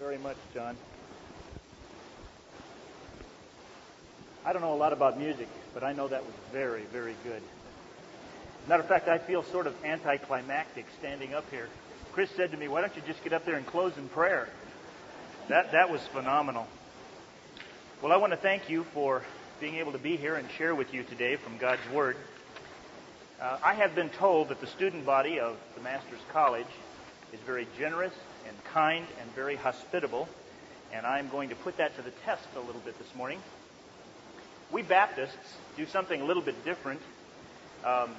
very much, John. I don't know a lot about music, but I know that was very, very good. Matter of fact, I feel sort of anticlimactic standing up here. Chris said to me, "Why don't you just get up there and close in prayer?" That that was phenomenal. Well, I want to thank you for being able to be here and share with you today from God's Word. Uh, I have been told that the student body of the Master's College is very generous and kind and very hospitable, and I'm going to put that to the test a little bit this morning. We Baptists do something a little bit different. Um,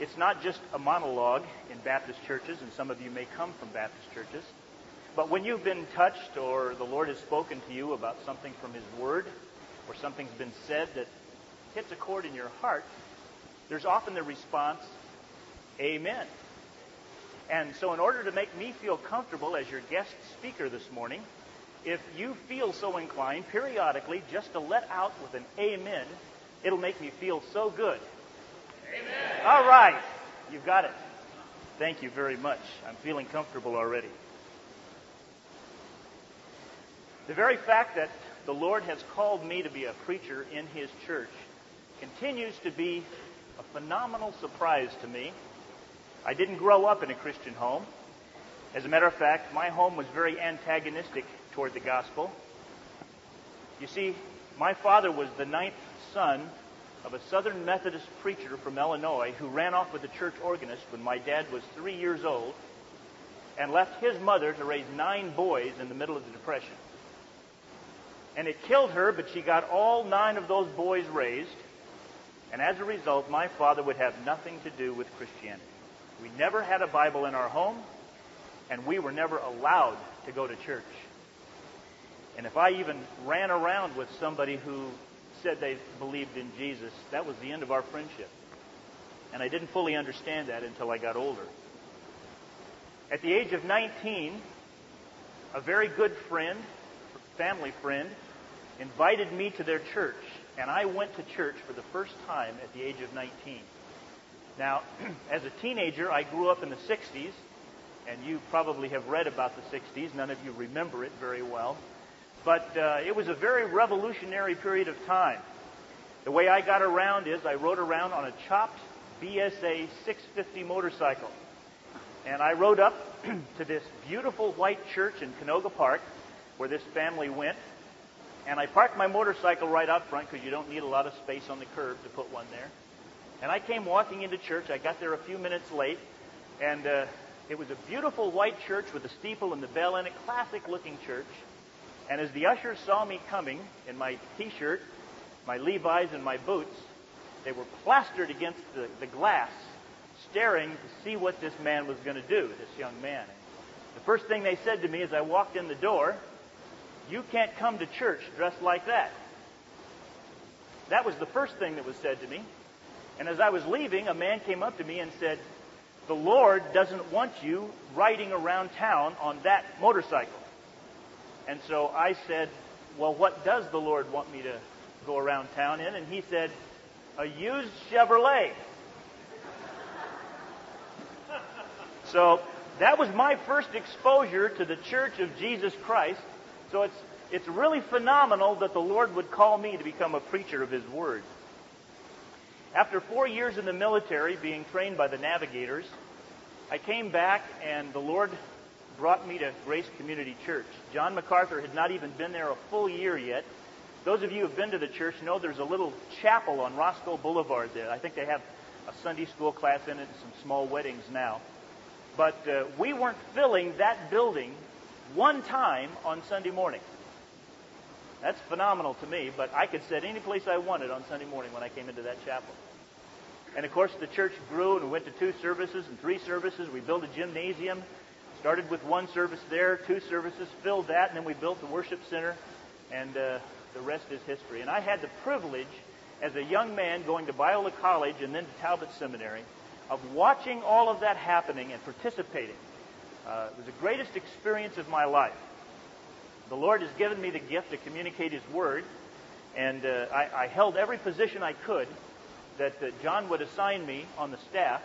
it's not just a monologue in Baptist churches, and some of you may come from Baptist churches. But when you've been touched or the Lord has spoken to you about something from His Word or something's been said that hits a chord in your heart, there's often the response, Amen. And so, in order to make me feel comfortable as your guest speaker this morning, if you feel so inclined, periodically, just to let out with an Amen, it'll make me feel so good. Amen. All right. You've got it. Thank you very much. I'm feeling comfortable already. The very fact that the Lord has called me to be a preacher in His church continues to be a phenomenal surprise to me. I didn't grow up in a Christian home. As a matter of fact, my home was very antagonistic toward the gospel. You see, my father was the ninth son of a Southern Methodist preacher from Illinois who ran off with the church organist when my dad was three years old and left his mother to raise nine boys in the middle of the Depression and it killed her, but she got all nine of those boys raised. And as a result, my father would have nothing to do with Christianity. We never had a Bible in our home, and we were never allowed to go to church. And if I even ran around with somebody who said they believed in Jesus, that was the end of our friendship. And I didn't fully understand that until I got older. At the age of 19, a very good friend, family friend, invited me to their church, and I went to church for the first time at the age of 19. Now, as a teenager, I grew up in the 60s, and you probably have read about the 60s. None of you remember it very well. But uh, it was a very revolutionary period of time. The way I got around is I rode around on a chopped BSA 650 motorcycle. And I rode up to this beautiful white church in Canoga Park where this family went. And I parked my motorcycle right out front because you don't need a lot of space on the curb to put one there. And I came walking into church. I got there a few minutes late. And uh, it was a beautiful white church with a steeple and the bell in it, classic looking church. And as the ushers saw me coming in my t shirt, my Levi's, and my boots, they were plastered against the, the glass, staring to see what this man was going to do, this young man. And the first thing they said to me as I walked in the door, you can't come to church dressed like that. That was the first thing that was said to me. And as I was leaving, a man came up to me and said, The Lord doesn't want you riding around town on that motorcycle. And so I said, Well, what does the Lord want me to go around town in? And he said, A used Chevrolet. so that was my first exposure to the Church of Jesus Christ. So it's, it's really phenomenal that the Lord would call me to become a preacher of His Word. After four years in the military, being trained by the navigators, I came back and the Lord brought me to Grace Community Church. John MacArthur had not even been there a full year yet. Those of you who have been to the church know there's a little chapel on Roscoe Boulevard there. I think they have a Sunday school class in it and some small weddings now. But uh, we weren't filling that building one time on Sunday morning. That's phenomenal to me, but I could sit any place I wanted on Sunday morning when I came into that chapel. And of course, the church grew and we went to two services and three services. We built a gymnasium. Started with one service there, two services, filled that, and then we built the worship center, and uh, the rest is history. And I had the privilege, as a young man going to Biola College and then to Talbot Seminary, of watching all of that happening and participating. Uh, it was the greatest experience of my life. The Lord has given me the gift to communicate His Word, and uh, I, I, held every position I could that uh, John would assign me on the staff.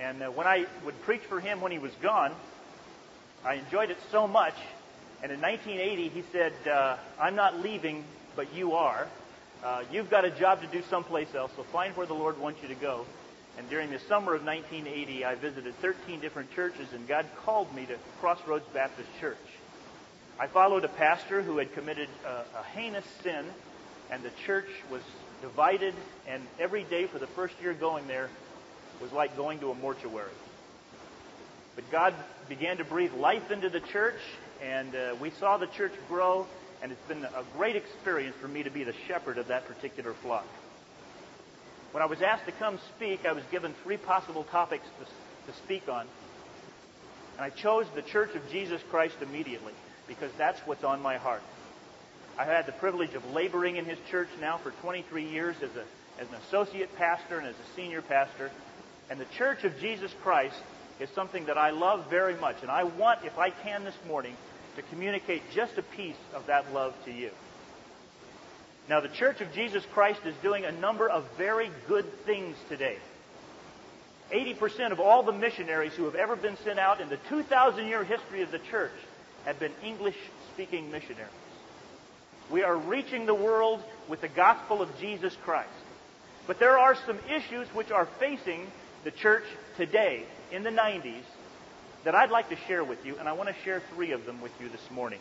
And uh, when I would preach for him when he was gone, I enjoyed it so much. And in 1980, he said, uh, I'm not leaving, but you are. Uh, you've got a job to do someplace else, so find where the Lord wants you to go. And during the summer of 1980, I visited 13 different churches, and God called me to Crossroads Baptist Church. I followed a pastor who had committed a, a heinous sin, and the church was divided, and every day for the first year going there was like going to a mortuary. But God began to breathe life into the church, and uh, we saw the church grow, and it's been a great experience for me to be the shepherd of that particular flock. When I was asked to come speak, I was given three possible topics to, to speak on. And I chose the Church of Jesus Christ immediately because that's what's on my heart. I've had the privilege of laboring in his church now for 23 years as, a, as an associate pastor and as a senior pastor. And the Church of Jesus Christ is something that I love very much. And I want, if I can this morning, to communicate just a piece of that love to you. Now, the Church of Jesus Christ is doing a number of very good things today. 80% of all the missionaries who have ever been sent out in the 2,000 year history of the church have been English speaking missionaries. We are reaching the world with the gospel of Jesus Christ. But there are some issues which are facing the church today in the 90s that I'd like to share with you, and I want to share three of them with you this morning.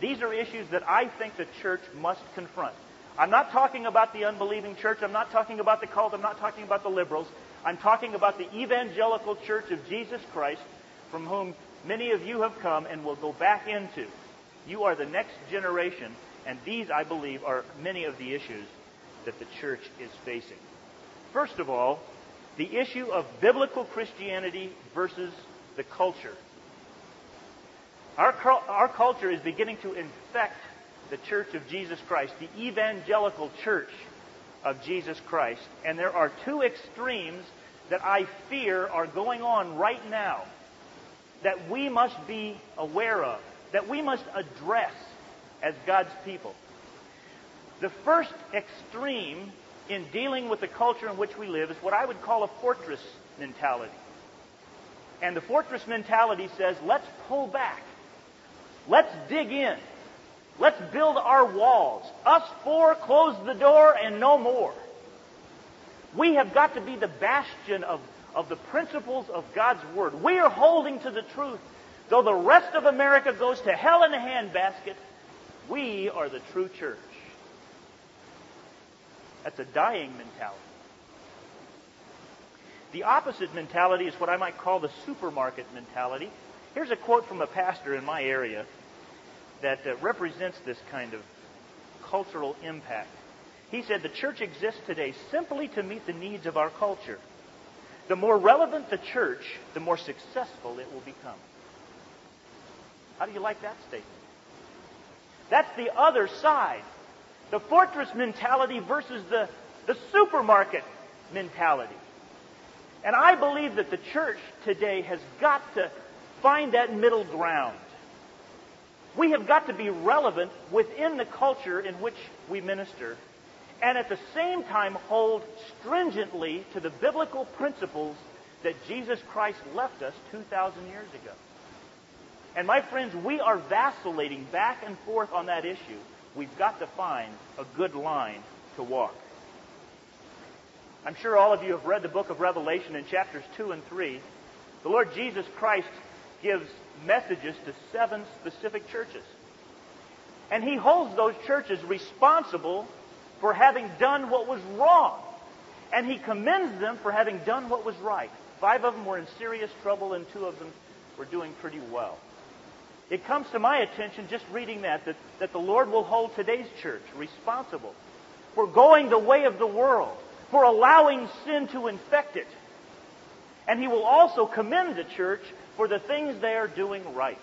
These are issues that I think the church must confront. I'm not talking about the unbelieving church. I'm not talking about the cult. I'm not talking about the liberals. I'm talking about the evangelical church of Jesus Christ, from whom many of you have come and will go back into. You are the next generation, and these, I believe, are many of the issues that the church is facing. First of all, the issue of biblical Christianity versus the culture. Our, our culture is beginning to infect the church of Jesus Christ, the evangelical church of Jesus Christ. And there are two extremes that I fear are going on right now that we must be aware of, that we must address as God's people. The first extreme in dealing with the culture in which we live is what I would call a fortress mentality. And the fortress mentality says, let's pull back. Let's dig in. Let's build our walls. Us four close the door and no more. We have got to be the bastion of, of the principles of God's Word. We are holding to the truth. Though the rest of America goes to hell in a handbasket, we are the true church. That's a dying mentality. The opposite mentality is what I might call the supermarket mentality. Here's a quote from a pastor in my area that uh, represents this kind of cultural impact. He said, The church exists today simply to meet the needs of our culture. The more relevant the church, the more successful it will become. How do you like that statement? That's the other side the fortress mentality versus the, the supermarket mentality. And I believe that the church today has got to find that middle ground. We have got to be relevant within the culture in which we minister, and at the same time hold stringently to the biblical principles that Jesus Christ left us 2,000 years ago. And my friends, we are vacillating back and forth on that issue we've got to find a good line to walk. I'm sure all of you have read the book of Revelation in chapters 2 and 3. The Lord Jesus Christ gives messages to seven specific churches. And he holds those churches responsible for having done what was wrong. And he commends them for having done what was right. Five of them were in serious trouble, and two of them were doing pretty well. It comes to my attention just reading that, that, that the Lord will hold today's church responsible for going the way of the world, for allowing sin to infect it. And He will also commend the church for the things they are doing right.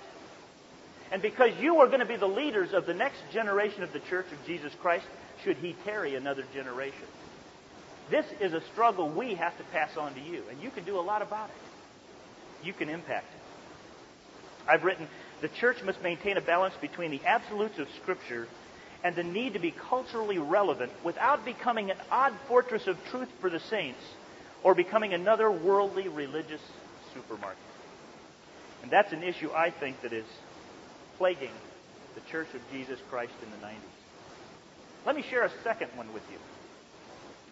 And because you are going to be the leaders of the next generation of the church of Jesus Christ, should He tarry another generation. This is a struggle we have to pass on to you, and you can do a lot about it. You can impact it. I've written the church must maintain a balance between the absolutes of Scripture and the need to be culturally relevant without becoming an odd fortress of truth for the saints or becoming another worldly religious supermarket. And that's an issue I think that is plaguing the Church of Jesus Christ in the 90s. Let me share a second one with you.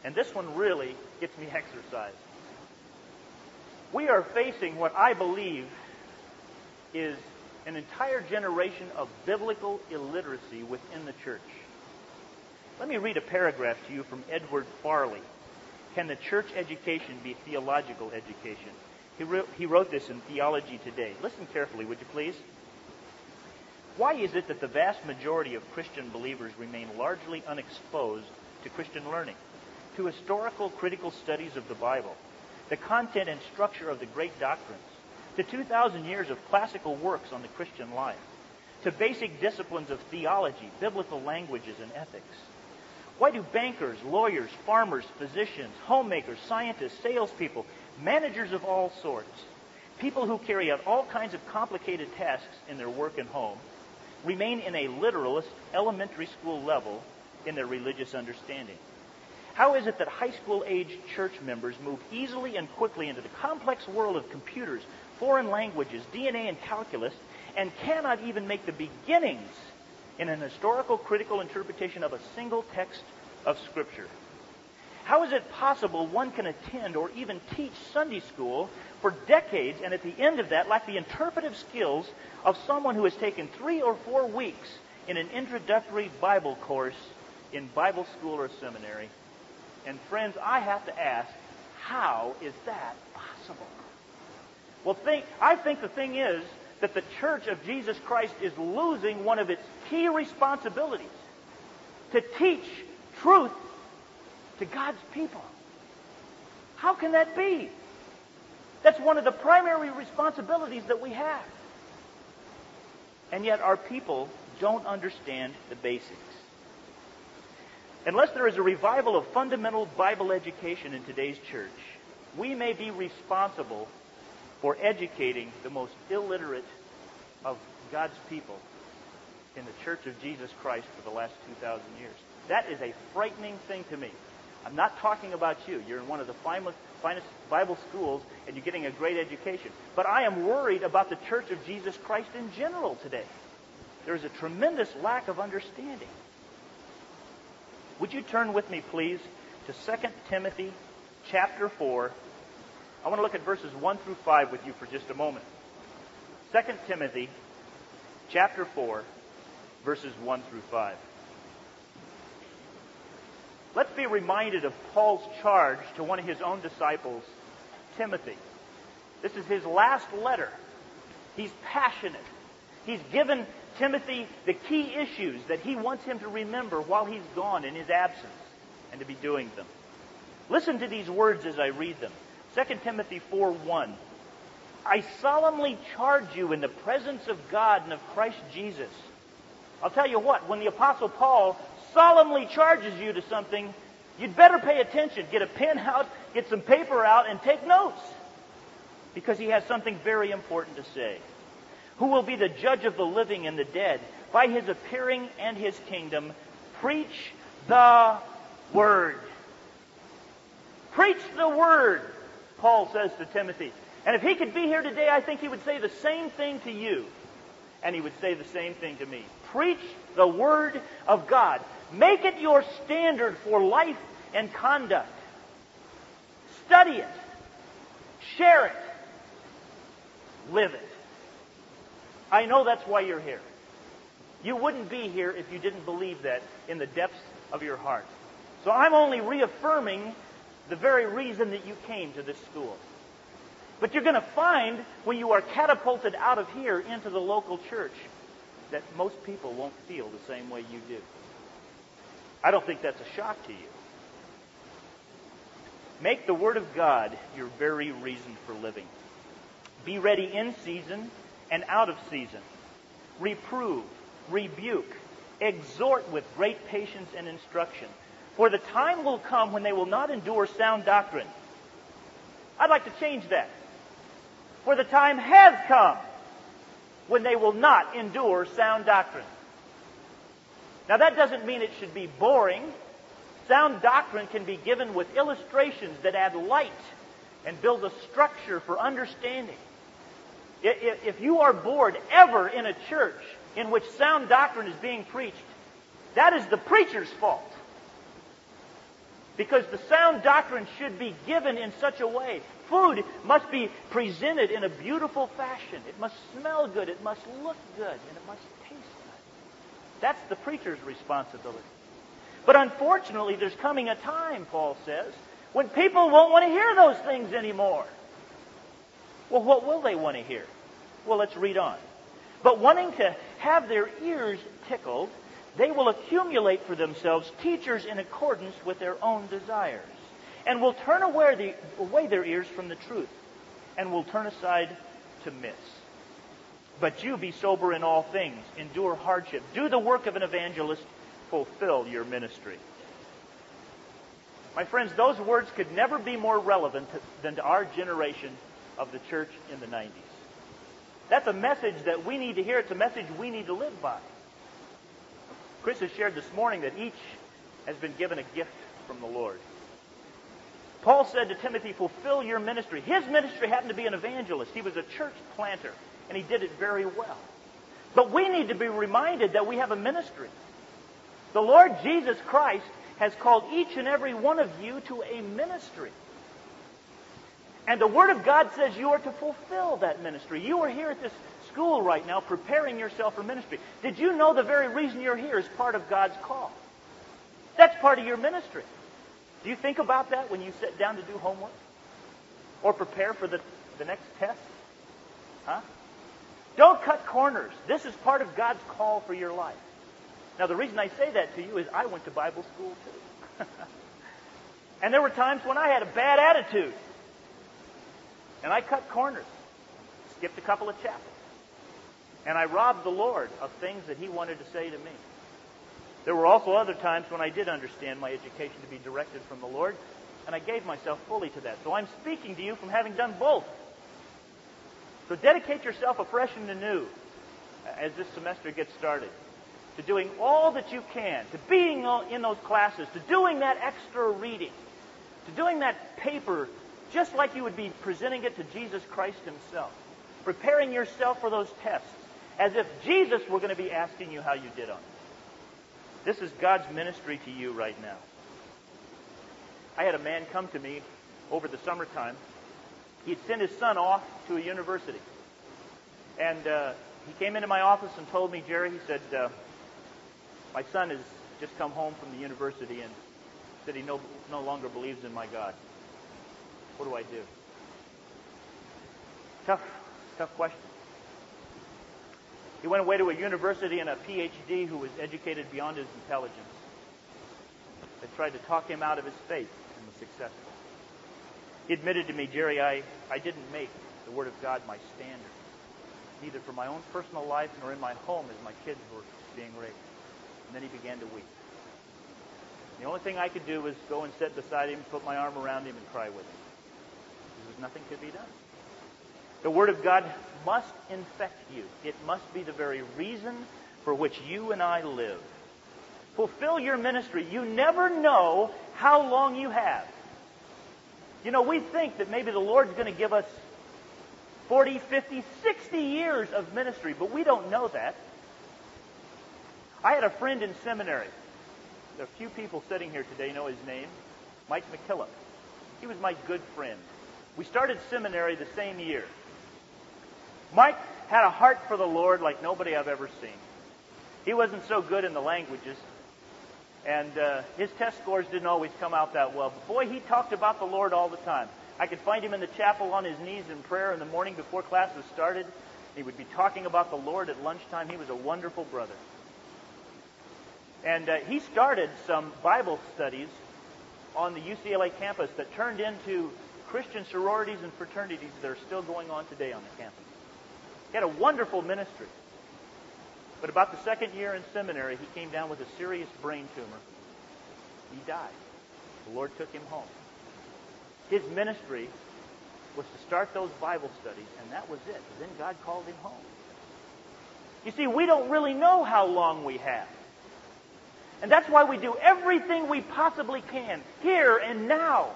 And this one really gets me exercised. We are facing what I believe is an entire generation of biblical illiteracy within the church. Let me read a paragraph to you from Edward Farley. Can the church education be theological education? He wrote, he wrote this in Theology Today. Listen carefully, would you please? Why is it that the vast majority of Christian believers remain largely unexposed to Christian learning, to historical critical studies of the Bible, the content and structure of the great doctrines, to 2,000 years of classical works on the Christian life, to basic disciplines of theology, biblical languages, and ethics? Why do bankers, lawyers, farmers, physicians, homemakers, scientists, salespeople, managers of all sorts, people who carry out all kinds of complicated tasks in their work and home, remain in a literalist elementary school level in their religious understanding? How is it that high school age church members move easily and quickly into the complex world of computers, foreign languages, DNA, and calculus, and cannot even make the beginnings in an historical critical interpretation of a single text of Scripture? How is it possible one can attend or even teach Sunday school for decades and at the end of that lack the interpretive skills of someone who has taken three or four weeks in an introductory Bible course in Bible school or seminary? And friends, I have to ask, how is that possible? Well, think, I think the thing is that the Church of Jesus Christ is losing one of its key responsibilities to teach truth to God's people. How can that be? That's one of the primary responsibilities that we have. And yet our people don't understand the basics. Unless there is a revival of fundamental Bible education in today's church, we may be responsible for educating the most illiterate of God's people in the Church of Jesus Christ for the last 2,000 years. That is a frightening thing to me. I'm not talking about you. You're in one of the finest, finest Bible schools and you're getting a great education. But I am worried about the Church of Jesus Christ in general today. There's a tremendous lack of understanding. Would you turn with me, please, to 2 Timothy chapter 4. I want to look at verses 1 through 5 with you for just a moment. 2 Timothy chapter 4, verses 1 through 5. Let's be reminded of Paul's charge to one of his own disciples, Timothy. This is his last letter. He's passionate. He's given Timothy the key issues that he wants him to remember while he's gone in his absence and to be doing them. Listen to these words as I read them. 2 Timothy 4 1. I solemnly charge you in the presence of God and of Christ Jesus. I'll tell you what, when the Apostle Paul solemnly charges you to something, you'd better pay attention. Get a pen out, get some paper out, and take notes. Because he has something very important to say. Who will be the judge of the living and the dead? By his appearing and his kingdom, preach the word. Preach the word, Paul says to Timothy. And if he could be here today, I think he would say the same thing to you. And he would say the same thing to me. Preach the word of God. Make it your standard for life and conduct. Study it. Share it. Live it. I know that's why you're here. You wouldn't be here if you didn't believe that in the depths of your heart. So I'm only reaffirming the very reason that you came to this school. But you're going to find when you are catapulted out of here into the local church that most people won't feel the same way you do. I don't think that's a shock to you. Make the Word of God your very reason for living. Be ready in season and out of season. Reprove, rebuke, exhort with great patience and instruction. For the time will come when they will not endure sound doctrine. I'd like to change that. For the time has come when they will not endure sound doctrine. Now that doesn't mean it should be boring. Sound doctrine can be given with illustrations that add light and build a structure for understanding. If you are bored ever in a church in which sound doctrine is being preached, that is the preacher's fault. Because the sound doctrine should be given in such a way. Food must be presented in a beautiful fashion. It must smell good. It must look good. And it must taste good. That's the preacher's responsibility. But unfortunately, there's coming a time, Paul says, when people won't want to hear those things anymore. Well, what will they want to hear? Well, let's read on. But wanting to have their ears tickled, they will accumulate for themselves teachers in accordance with their own desires, and will turn away, the, away their ears from the truth, and will turn aside to myths. But you be sober in all things, endure hardship, do the work of an evangelist, fulfill your ministry. My friends, those words could never be more relevant than to our generation of the church in the 90s. That's a message that we need to hear. It's a message we need to live by. Chris has shared this morning that each has been given a gift from the Lord. Paul said to Timothy, fulfill your ministry. His ministry happened to be an evangelist. He was a church planter, and he did it very well. But we need to be reminded that we have a ministry. The Lord Jesus Christ has called each and every one of you to a ministry. And the Word of God says you are to fulfill that ministry. You are here at this school right now preparing yourself for ministry. Did you know the very reason you're here is part of God's call? That's part of your ministry. Do you think about that when you sit down to do homework? Or prepare for the, the next test? Huh? Don't cut corners. This is part of God's call for your life. Now, the reason I say that to you is I went to Bible school too. and there were times when I had a bad attitude. And I cut corners, skipped a couple of chapters. And I robbed the Lord of things that He wanted to say to me. There were also other times when I did understand my education to be directed from the Lord, and I gave myself fully to that. So I'm speaking to you from having done both. So dedicate yourself afresh and anew uh, as this semester gets started to doing all that you can, to being in those classes, to doing that extra reading, to doing that paper just like you would be presenting it to Jesus Christ Himself, preparing yourself for those tests as if Jesus were going to be asking you how you did on it. This is God's ministry to you right now. I had a man come to me over the summertime. He'd sent his son off to a university. And uh, he came into my office and told me, Jerry, he said, uh, my son has just come home from the university and said he no, no longer believes in my God. What do I do? Tough, tough question. He went away to a university and a PhD who was educated beyond his intelligence. They tried to talk him out of his faith and was successful. He admitted to me, Jerry, I, I didn't make the Word of God my standard, neither for my own personal life nor in my home as my kids were being raised. And then he began to weep. The only thing I could do was go and sit beside him, put my arm around him, and cry with him nothing could be done. The Word of God must infect you. It must be the very reason for which you and I live. Fulfill your ministry. You never know how long you have. You know, we think that maybe the Lord's going to give us 40, 50, 60 years of ministry, but we don't know that. I had a friend in seminary. A few people sitting here today know his name, Mike McKillop. He was my good friend. We started seminary the same year. Mike had a heart for the Lord like nobody I've ever seen. He wasn't so good in the languages, and uh, his test scores didn't always come out that well. But boy, he talked about the Lord all the time. I could find him in the chapel on his knees in prayer in the morning before class was started. He would be talking about the Lord at lunchtime. He was a wonderful brother. And uh, he started some Bible studies on the UCLA campus that turned into Christian sororities and fraternities that are still going on today on the campus. He had a wonderful ministry. But about the second year in seminary, he came down with a serious brain tumor. He died. The Lord took him home. His ministry was to start those Bible studies, and that was it. Then God called him home. You see, we don't really know how long we have. And that's why we do everything we possibly can, here and now,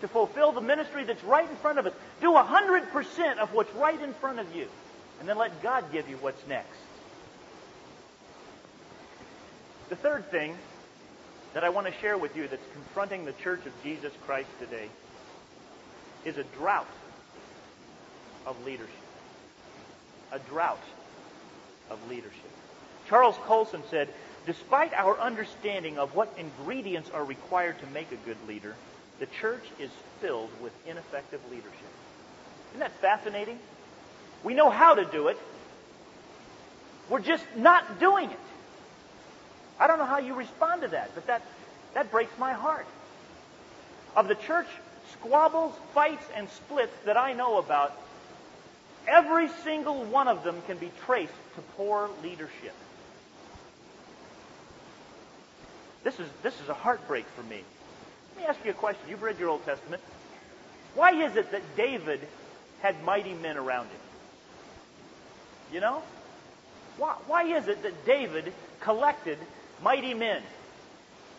to fulfill the ministry that's right in front of us. Do 100% of what's right in front of you. And then let God give you what's next. The third thing that I want to share with you that's confronting the Church of Jesus Christ today is a drought of leadership. A drought of leadership. Charles Colson said, despite our understanding of what ingredients are required to make a good leader, the church is filled with ineffective leadership. Isn't that fascinating? We know how to do it. We're just not doing it. I don't know how you respond to that, but that, that breaks my heart. Of the church squabbles, fights, and splits that I know about, every single one of them can be traced to poor leadership. This is, this is a heartbreak for me. Let me ask you a question. You've read your Old Testament. Why is it that David had mighty men around him? You know? Why, why is it that David collected mighty men?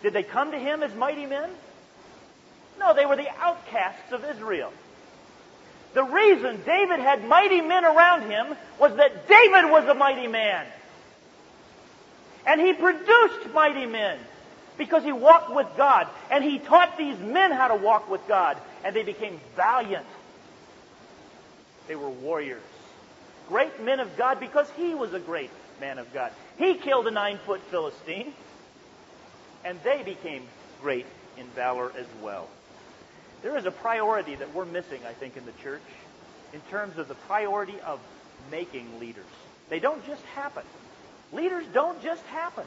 Did they come to him as mighty men? No, they were the outcasts of Israel. The reason David had mighty men around him was that David was a mighty man. And he produced mighty men because he walked with God. And he taught these men how to walk with God. And they became valiant. They were warriors. Great men of God because he was a great man of God. He killed a nine foot Philistine. And they became great in valor as well. There is a priority that we're missing, I think, in the church in terms of the priority of making leaders. They don't just happen. Leaders don't just happen.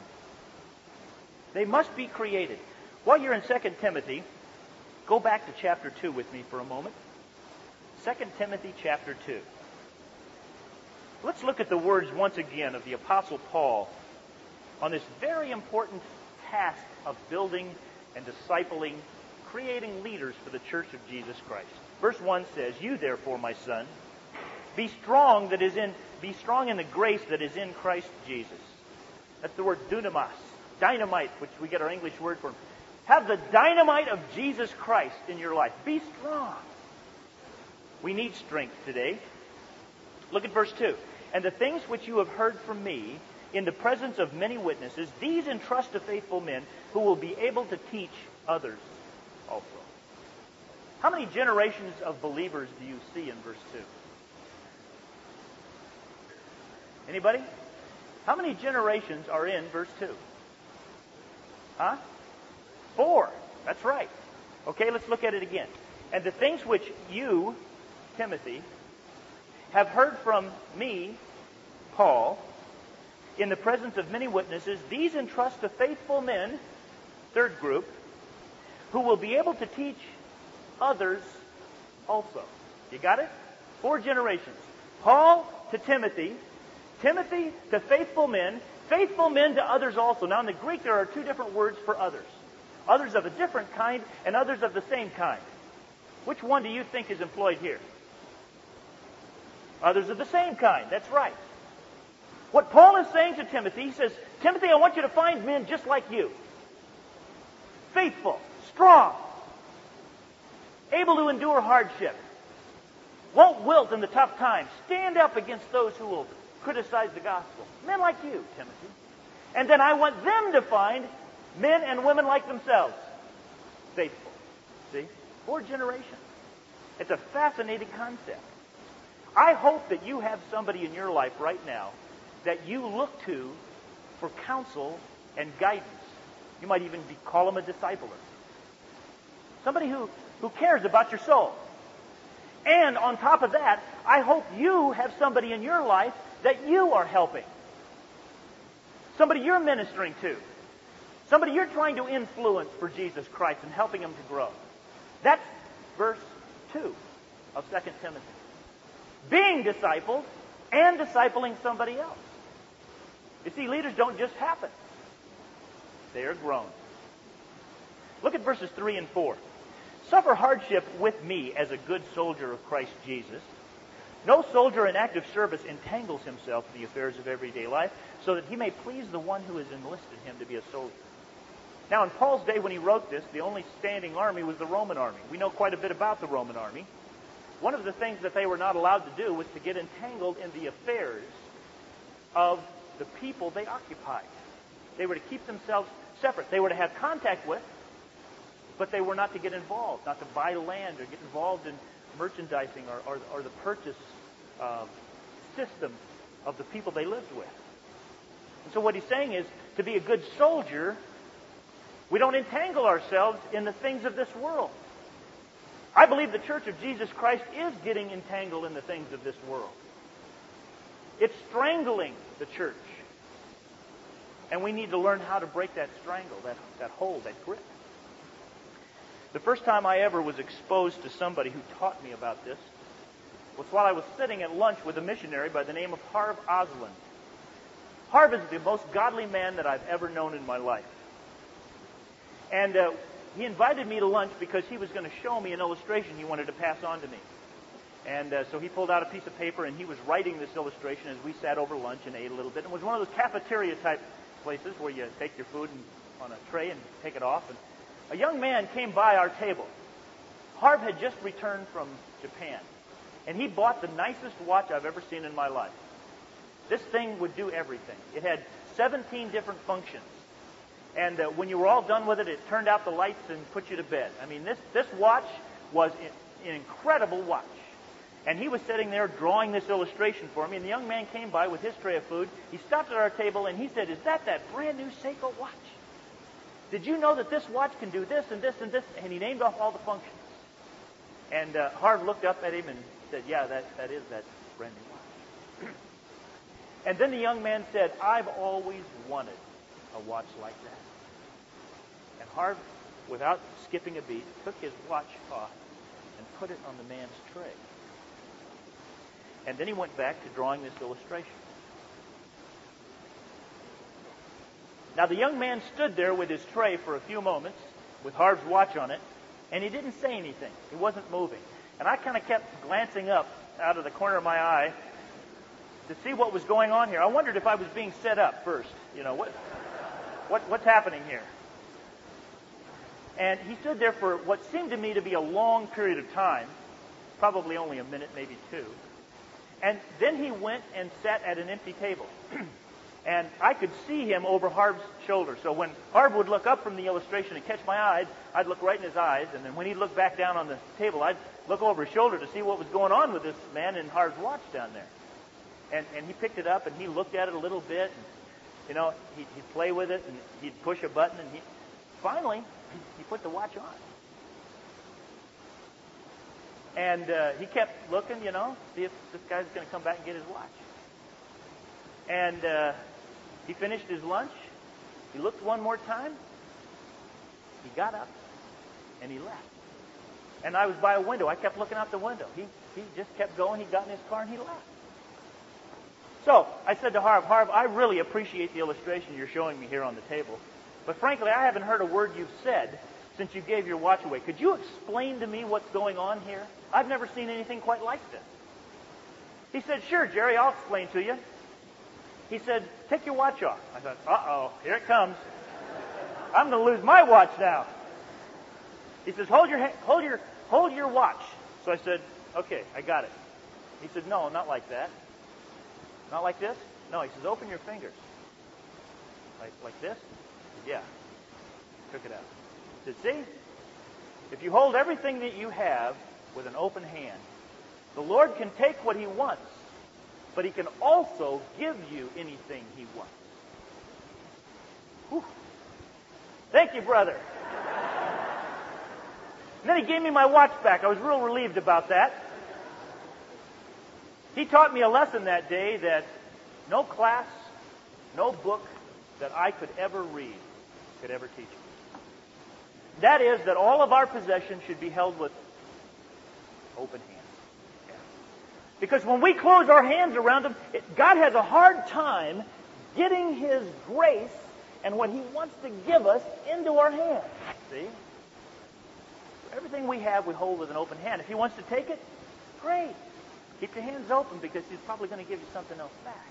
They must be created. While you're in 2 Timothy, go back to chapter 2 with me for a moment. 2 Timothy chapter 2. Let's look at the words once again of the Apostle Paul on this very important task of building and discipling, creating leaders for the church of Jesus Christ. Verse 1 says, You therefore, my son, be strong that is in be strong in the grace that is in Christ Jesus. That's the word dunamis dynamite, which we get our English word for. Have the dynamite of Jesus Christ in your life. Be strong. We need strength today. Look at verse 2. And the things which you have heard from me in the presence of many witnesses, these entrust to faithful men who will be able to teach others also. How many generations of believers do you see in verse 2? Anybody? How many generations are in verse 2? Huh? Four. That's right. Okay, let's look at it again. And the things which you, Timothy, have heard from me, Paul, in the presence of many witnesses, these entrust to faithful men, third group, who will be able to teach others also. You got it? Four generations. Paul to Timothy, Timothy to faithful men, faithful men to others also. Now, in the Greek, there are two different words for others others of a different kind and others of the same kind. Which one do you think is employed here? Others of the same kind. That's right. What Paul is saying to Timothy, he says, Timothy, I want you to find men just like you. Faithful, strong, able to endure hardship, won't wilt in the tough times, stand up against those who will criticize the gospel. Men like you, Timothy. And then I want them to find men and women like themselves. Faithful. See? Four generations. It's a fascinating concept. I hope that you have somebody in your life right now that you look to for counsel and guidance. You might even be, call them a discipler. Somebody who, who cares about your soul. And on top of that, I hope you have somebody in your life that you are helping. Somebody you're ministering to. Somebody you're trying to influence for Jesus Christ and helping them to grow. That's verse 2 of 2 Timothy. Being discipled and discipling somebody else. You see, leaders don't just happen. They are grown. Look at verses 3 and 4. Suffer hardship with me as a good soldier of Christ Jesus. No soldier in active service entangles himself in the affairs of everyday life so that he may please the one who has enlisted him to be a soldier. Now, in Paul's day when he wrote this, the only standing army was the Roman army. We know quite a bit about the Roman army. one of the things that they were not allowed to do was to get entangled in the affairs of the people they occupied. They were to keep themselves separate. They were to have contact with, but they were not to get involved, not to buy land or get involved in merchandising or, or, or the purchase uh, system of the people they lived with. And so what he's saying is, to be a good soldier, we don't entangle ourselves in the things of this world. I believe the Church of Jesus Christ is getting entangled in the things of this world. It's strangling the church. And we need to learn how to break that strangle, that, that hold, that grip. The first time I ever was exposed to somebody who taught me about this was while I was sitting at lunch with a missionary by the name of Harv Osland. Harv is the most godly man that I've ever known in my life. And uh, he invited me to lunch because he was going to show me an illustration he wanted to pass on to me. And uh, so he pulled out a piece of paper and he was writing this illustration as we sat over lunch and ate a little bit. And it was one of those cafeteria type places where you take your food and, on a tray and take it off. And a young man came by our table. Harv had just returned from Japan. And he bought the nicest watch I've ever seen in my life. This thing would do everything. It had 17 different functions. And uh, when you were all done with it, it turned out the lights and put you to bed. I mean, this, this watch was an incredible watch. And he was sitting there drawing this illustration for me, and the young man came by with his tray of food. He stopped at our table and he said, Is that that brand new Seiko watch? Did you know that this watch can do this and this and this? And he named off all the functions. And uh, Harv looked up at him and said, Yeah, that, that is that brand new watch. and then the young man said, I've always wanted a watch like that. And Harv, without skipping a beat, took his watch off and put it on the man's tray. And then he went back to drawing this illustration. Now, the young man stood there with his tray for a few moments with Harv's watch on it, and he didn't say anything. He wasn't moving. And I kind of kept glancing up out of the corner of my eye to see what was going on here. I wondered if I was being set up first. You know, what, what, what's happening here? And he stood there for what seemed to me to be a long period of time, probably only a minute, maybe two. And then he went and sat at an empty table. and I could see him over Harv's shoulder. So when Harv would look up from the illustration and catch my eye, I'd look right in his eyes. And then when he'd look back down on the table, I'd look over his shoulder to see what was going on with this man in Harv's watch down there. And, and he picked it up and he looked at it a little bit. And, you know, he'd, he'd play with it and he'd push a button. And he, finally, he put the watch on. And uh, he kept looking, you know, see if this guy's going to come back and get his watch. And uh, he finished his lunch. He looked one more time. He got up and he left. And I was by a window. I kept looking out the window. He, he just kept going. He got in his car and he left. So I said to Harv, Harv, I really appreciate the illustration you're showing me here on the table. But frankly, I haven't heard a word you've said since you gave your watch away. Could you explain to me what's going on here? I've never seen anything quite like this. He said, Sure, Jerry, I'll explain to you. He said, Take your watch off. I thought, Uh oh, here it comes. I'm going to lose my watch now. He says, Hold your, hold your, hold your watch. So I said, Okay, I got it. He said, No, not like that. Not like this? No, he says, Open your fingers. Like, like this? Said, yeah. Took it out. He said, See? If you hold everything that you have with an open hand. The Lord can take what He wants, but He can also give you anything He wants. Whew. Thank you, brother. And then he gave me my watch back. I was real relieved about that. He taught me a lesson that day that no class, no book that I could ever read could ever teach me. That is that all of our possessions should be held with open hands. Because when we close our hands around Him, it, God has a hard time getting His grace and what He wants to give us into our hands. See? Everything we have, we hold with an open hand. If He wants to take it, great. Keep your hands open because He's probably going to give you something else back.